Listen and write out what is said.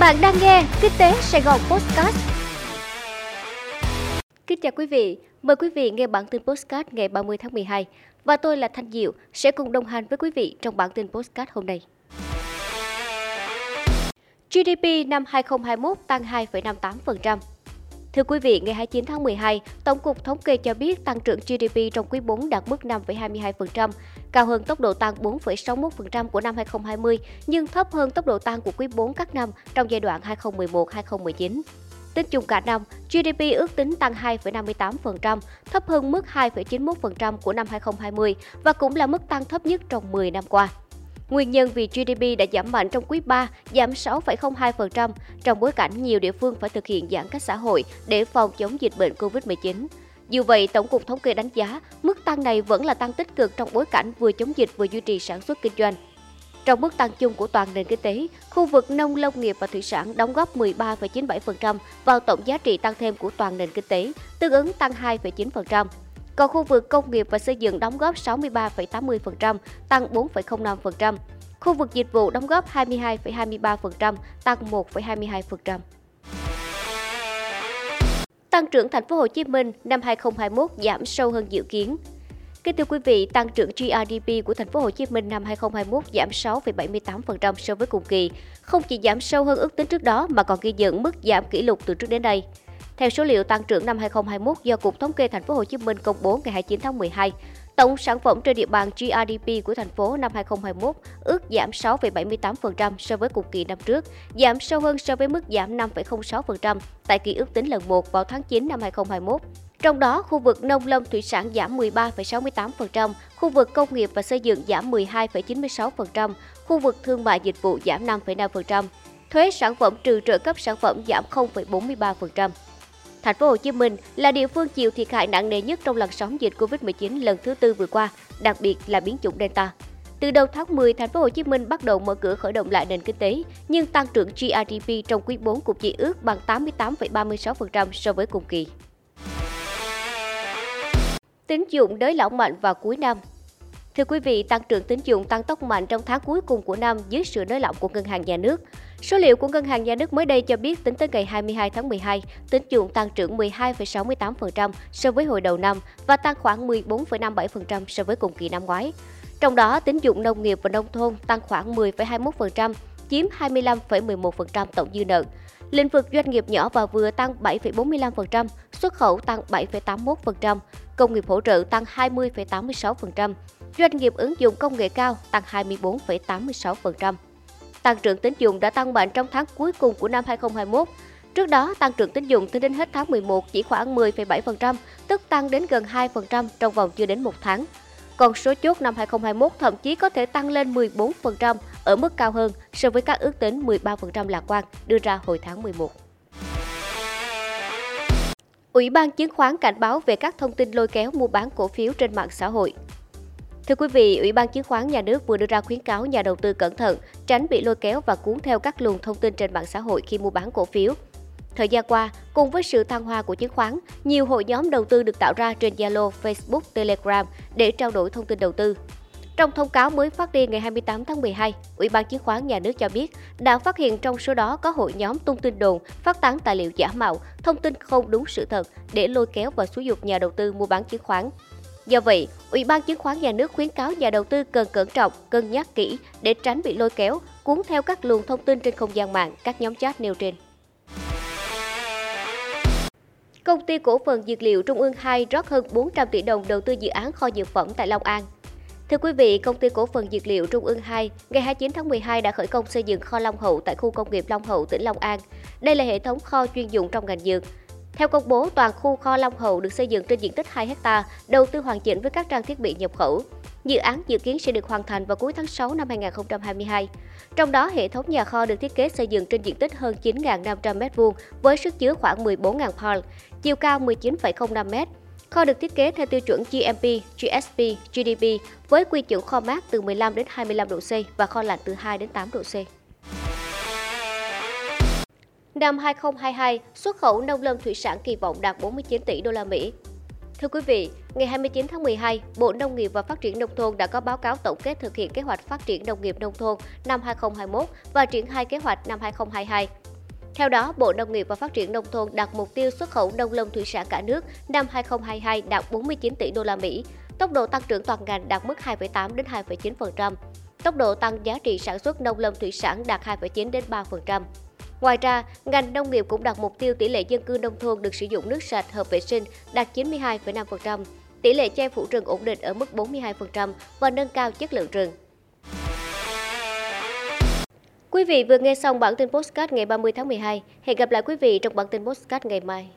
Bạn đang nghe Kinh tế Sài Gòn Podcast. Kính chào quý vị, mời quý vị nghe bản tin Podcast ngày 30 tháng 12 và tôi là Thanh Diệu sẽ cùng đồng hành với quý vị trong bản tin Podcast hôm nay. GDP năm 2021 tăng 2,58%. Thưa quý vị, ngày 29 tháng 12, Tổng cục Thống kê cho biết tăng trưởng GDP trong quý 4 đạt mức 5,22%, cao hơn tốc độ tăng 4,61% của năm 2020, nhưng thấp hơn tốc độ tăng của quý 4 các năm trong giai đoạn 2011-2019. Tính chung cả năm, GDP ước tính tăng 2,58%, thấp hơn mức 2,91% của năm 2020 và cũng là mức tăng thấp nhất trong 10 năm qua. Nguyên nhân vì GDP đã giảm mạnh trong quý 3, giảm 6,02% trong bối cảnh nhiều địa phương phải thực hiện giãn cách xã hội để phòng chống dịch bệnh COVID-19. Dù vậy, Tổng cục Thống kê đánh giá mức tăng này vẫn là tăng tích cực trong bối cảnh vừa chống dịch vừa duy trì sản xuất kinh doanh. Trong mức tăng chung của toàn nền kinh tế, khu vực nông lâm nghiệp và thủy sản đóng góp 13,97% vào tổng giá trị tăng thêm của toàn nền kinh tế, tương ứng tăng 2,9%. Còn khu vực công nghiệp và xây dựng đóng góp 63,80%, tăng 4,05%. Khu vực dịch vụ đóng góp 22,23%, tăng 1,22%. Tăng trưởng thành phố Hồ Chí Minh năm 2021 giảm sâu hơn dự kiến. Kính thưa quý vị, tăng trưởng GRDP của thành phố Hồ Chí Minh năm 2021 giảm 6,78% so với cùng kỳ, không chỉ giảm sâu hơn ước tính trước đó mà còn ghi nhận mức giảm kỷ lục từ trước đến nay. Theo số liệu tăng trưởng năm 2021 do Cục Thống kê Thành phố Hồ Chí Minh công bố ngày 29 tháng 12, tổng sản phẩm trên địa bàn GRDP của thành phố năm 2021 ước giảm 6,78% so với cùng kỳ năm trước, giảm sâu hơn so với mức giảm 5,06% tại kỳ ước tính lần 1 vào tháng 9 năm 2021. Trong đó, khu vực nông lâm thủy sản giảm 13,68%, khu vực công nghiệp và xây dựng giảm 12,96%, khu vực thương mại dịch vụ giảm 5,5%, thuế sản phẩm trừ trợ cấp sản phẩm giảm 0,43%. Thành phố Hồ Chí Minh là địa phương chịu thiệt hại nặng nề nhất trong làn sóng dịch Covid-19 lần thứ tư vừa qua, đặc biệt là biến chủng Delta. Từ đầu tháng 10, thành phố Hồ Chí Minh bắt đầu mở cửa khởi động lại nền kinh tế, nhưng tăng trưởng GRDP trong quý 4 cũng chỉ ước bằng 88,36% so với cùng kỳ. Tín dụng đới lỏng mạnh vào cuối năm Thưa quý vị, tăng trưởng tín dụng tăng tốc mạnh trong tháng cuối cùng của năm dưới sự nới lỏng của ngân hàng nhà nước. Số liệu của ngân hàng nhà nước mới đây cho biết tính tới ngày 22 tháng 12, tín dụng tăng trưởng 12,68% so với hồi đầu năm và tăng khoảng 14,57% so với cùng kỳ năm ngoái. Trong đó, tín dụng nông nghiệp và nông thôn tăng khoảng 10,21%, chiếm 25,11% tổng dư nợ. Lĩnh vực doanh nghiệp nhỏ và vừa tăng 7,45%, xuất khẩu tăng 7,81%, công nghiệp hỗ trợ tăng 20,86%, doanh nghiệp ứng dụng công nghệ cao tăng 24,86%. Tăng trưởng tín dụng đã tăng mạnh trong tháng cuối cùng của năm 2021. Trước đó, tăng trưởng tín dụng tính đến hết tháng 11 chỉ khoảng 10,7%, tức tăng đến gần 2% trong vòng chưa đến một tháng. Còn số chốt năm 2021 thậm chí có thể tăng lên 14% ở mức cao hơn so với các ước tính 13% lạc quan đưa ra hồi tháng 11. Ủy ban chứng khoán cảnh báo về các thông tin lôi kéo mua bán cổ phiếu trên mạng xã hội. Thưa quý vị, Ủy ban chứng khoán nhà nước vừa đưa ra khuyến cáo nhà đầu tư cẩn thận, tránh bị lôi kéo và cuốn theo các luồng thông tin trên mạng xã hội khi mua bán cổ phiếu. Thời gian qua, cùng với sự thăng hoa của chứng khoán, nhiều hội nhóm đầu tư được tạo ra trên Zalo, Facebook, Telegram để trao đổi thông tin đầu tư. Trong thông cáo mới phát đi ngày 28 tháng 12, Ủy ban chứng khoán nhà nước cho biết đã phát hiện trong số đó có hội nhóm tung tin đồn, phát tán tài liệu giả mạo, thông tin không đúng sự thật để lôi kéo và xúi dục nhà đầu tư mua bán chứng khoán. Do vậy, Ủy ban chứng khoán nhà nước khuyến cáo nhà đầu tư cần cẩn trọng, cân nhắc kỹ để tránh bị lôi kéo, cuốn theo các luồng thông tin trên không gian mạng, các nhóm chat nêu trên. Công ty cổ phần dược liệu Trung ương 2 rót hơn 400 tỷ đồng đầu tư dự án kho dược phẩm tại Long An. Thưa quý vị, công ty cổ phần dược liệu Trung ương 2 ngày 29 tháng 12 đã khởi công xây dựng kho Long Hậu tại khu công nghiệp Long Hậu, tỉnh Long An. Đây là hệ thống kho chuyên dụng trong ngành dược. Theo công bố, toàn khu kho Long Hậu được xây dựng trên diện tích 2 ha, đầu tư hoàn chỉnh với các trang thiết bị nhập khẩu. Dự án dự kiến sẽ được hoàn thành vào cuối tháng 6 năm 2022. Trong đó, hệ thống nhà kho được thiết kế xây dựng trên diện tích hơn 9.500 m2 với sức chứa khoảng 14.000 pal, chiều cao 19,05 m. Kho được thiết kế theo tiêu chuẩn GMP, GSP, GDP với quy chuẩn kho mát từ 15 đến 25 độ C và kho lạnh từ 2 đến 8 độ C. Năm 2022, xuất khẩu nông lâm thủy sản kỳ vọng đạt 49 tỷ đô la Mỹ. Thưa quý vị, ngày 29 tháng 12, Bộ Nông nghiệp và Phát triển Nông thôn đã có báo cáo tổng kết thực hiện kế hoạch phát triển nông nghiệp nông thôn năm 2021 và triển khai kế hoạch năm 2022. Theo đó, Bộ Nông nghiệp và Phát triển Nông thôn đặt mục tiêu xuất khẩu nông lâm thủy sản cả nước năm 2022 đạt 49 tỷ đô la Mỹ, tốc độ tăng trưởng toàn ngành đạt mức 2,8 đến 2,9%, tốc độ tăng giá trị sản xuất nông lâm thủy sản đạt 2,9 đến 3%. Ngoài ra, ngành nông nghiệp cũng đặt mục tiêu tỷ lệ dân cư nông thôn được sử dụng nước sạch hợp vệ sinh đạt 92,5%, tỷ lệ che phủ rừng ổn định ở mức 42% và nâng cao chất lượng rừng. Quý vị vừa nghe xong bản tin postcard ngày 30 tháng 12. Hẹn gặp lại quý vị trong bản tin postcard ngày mai.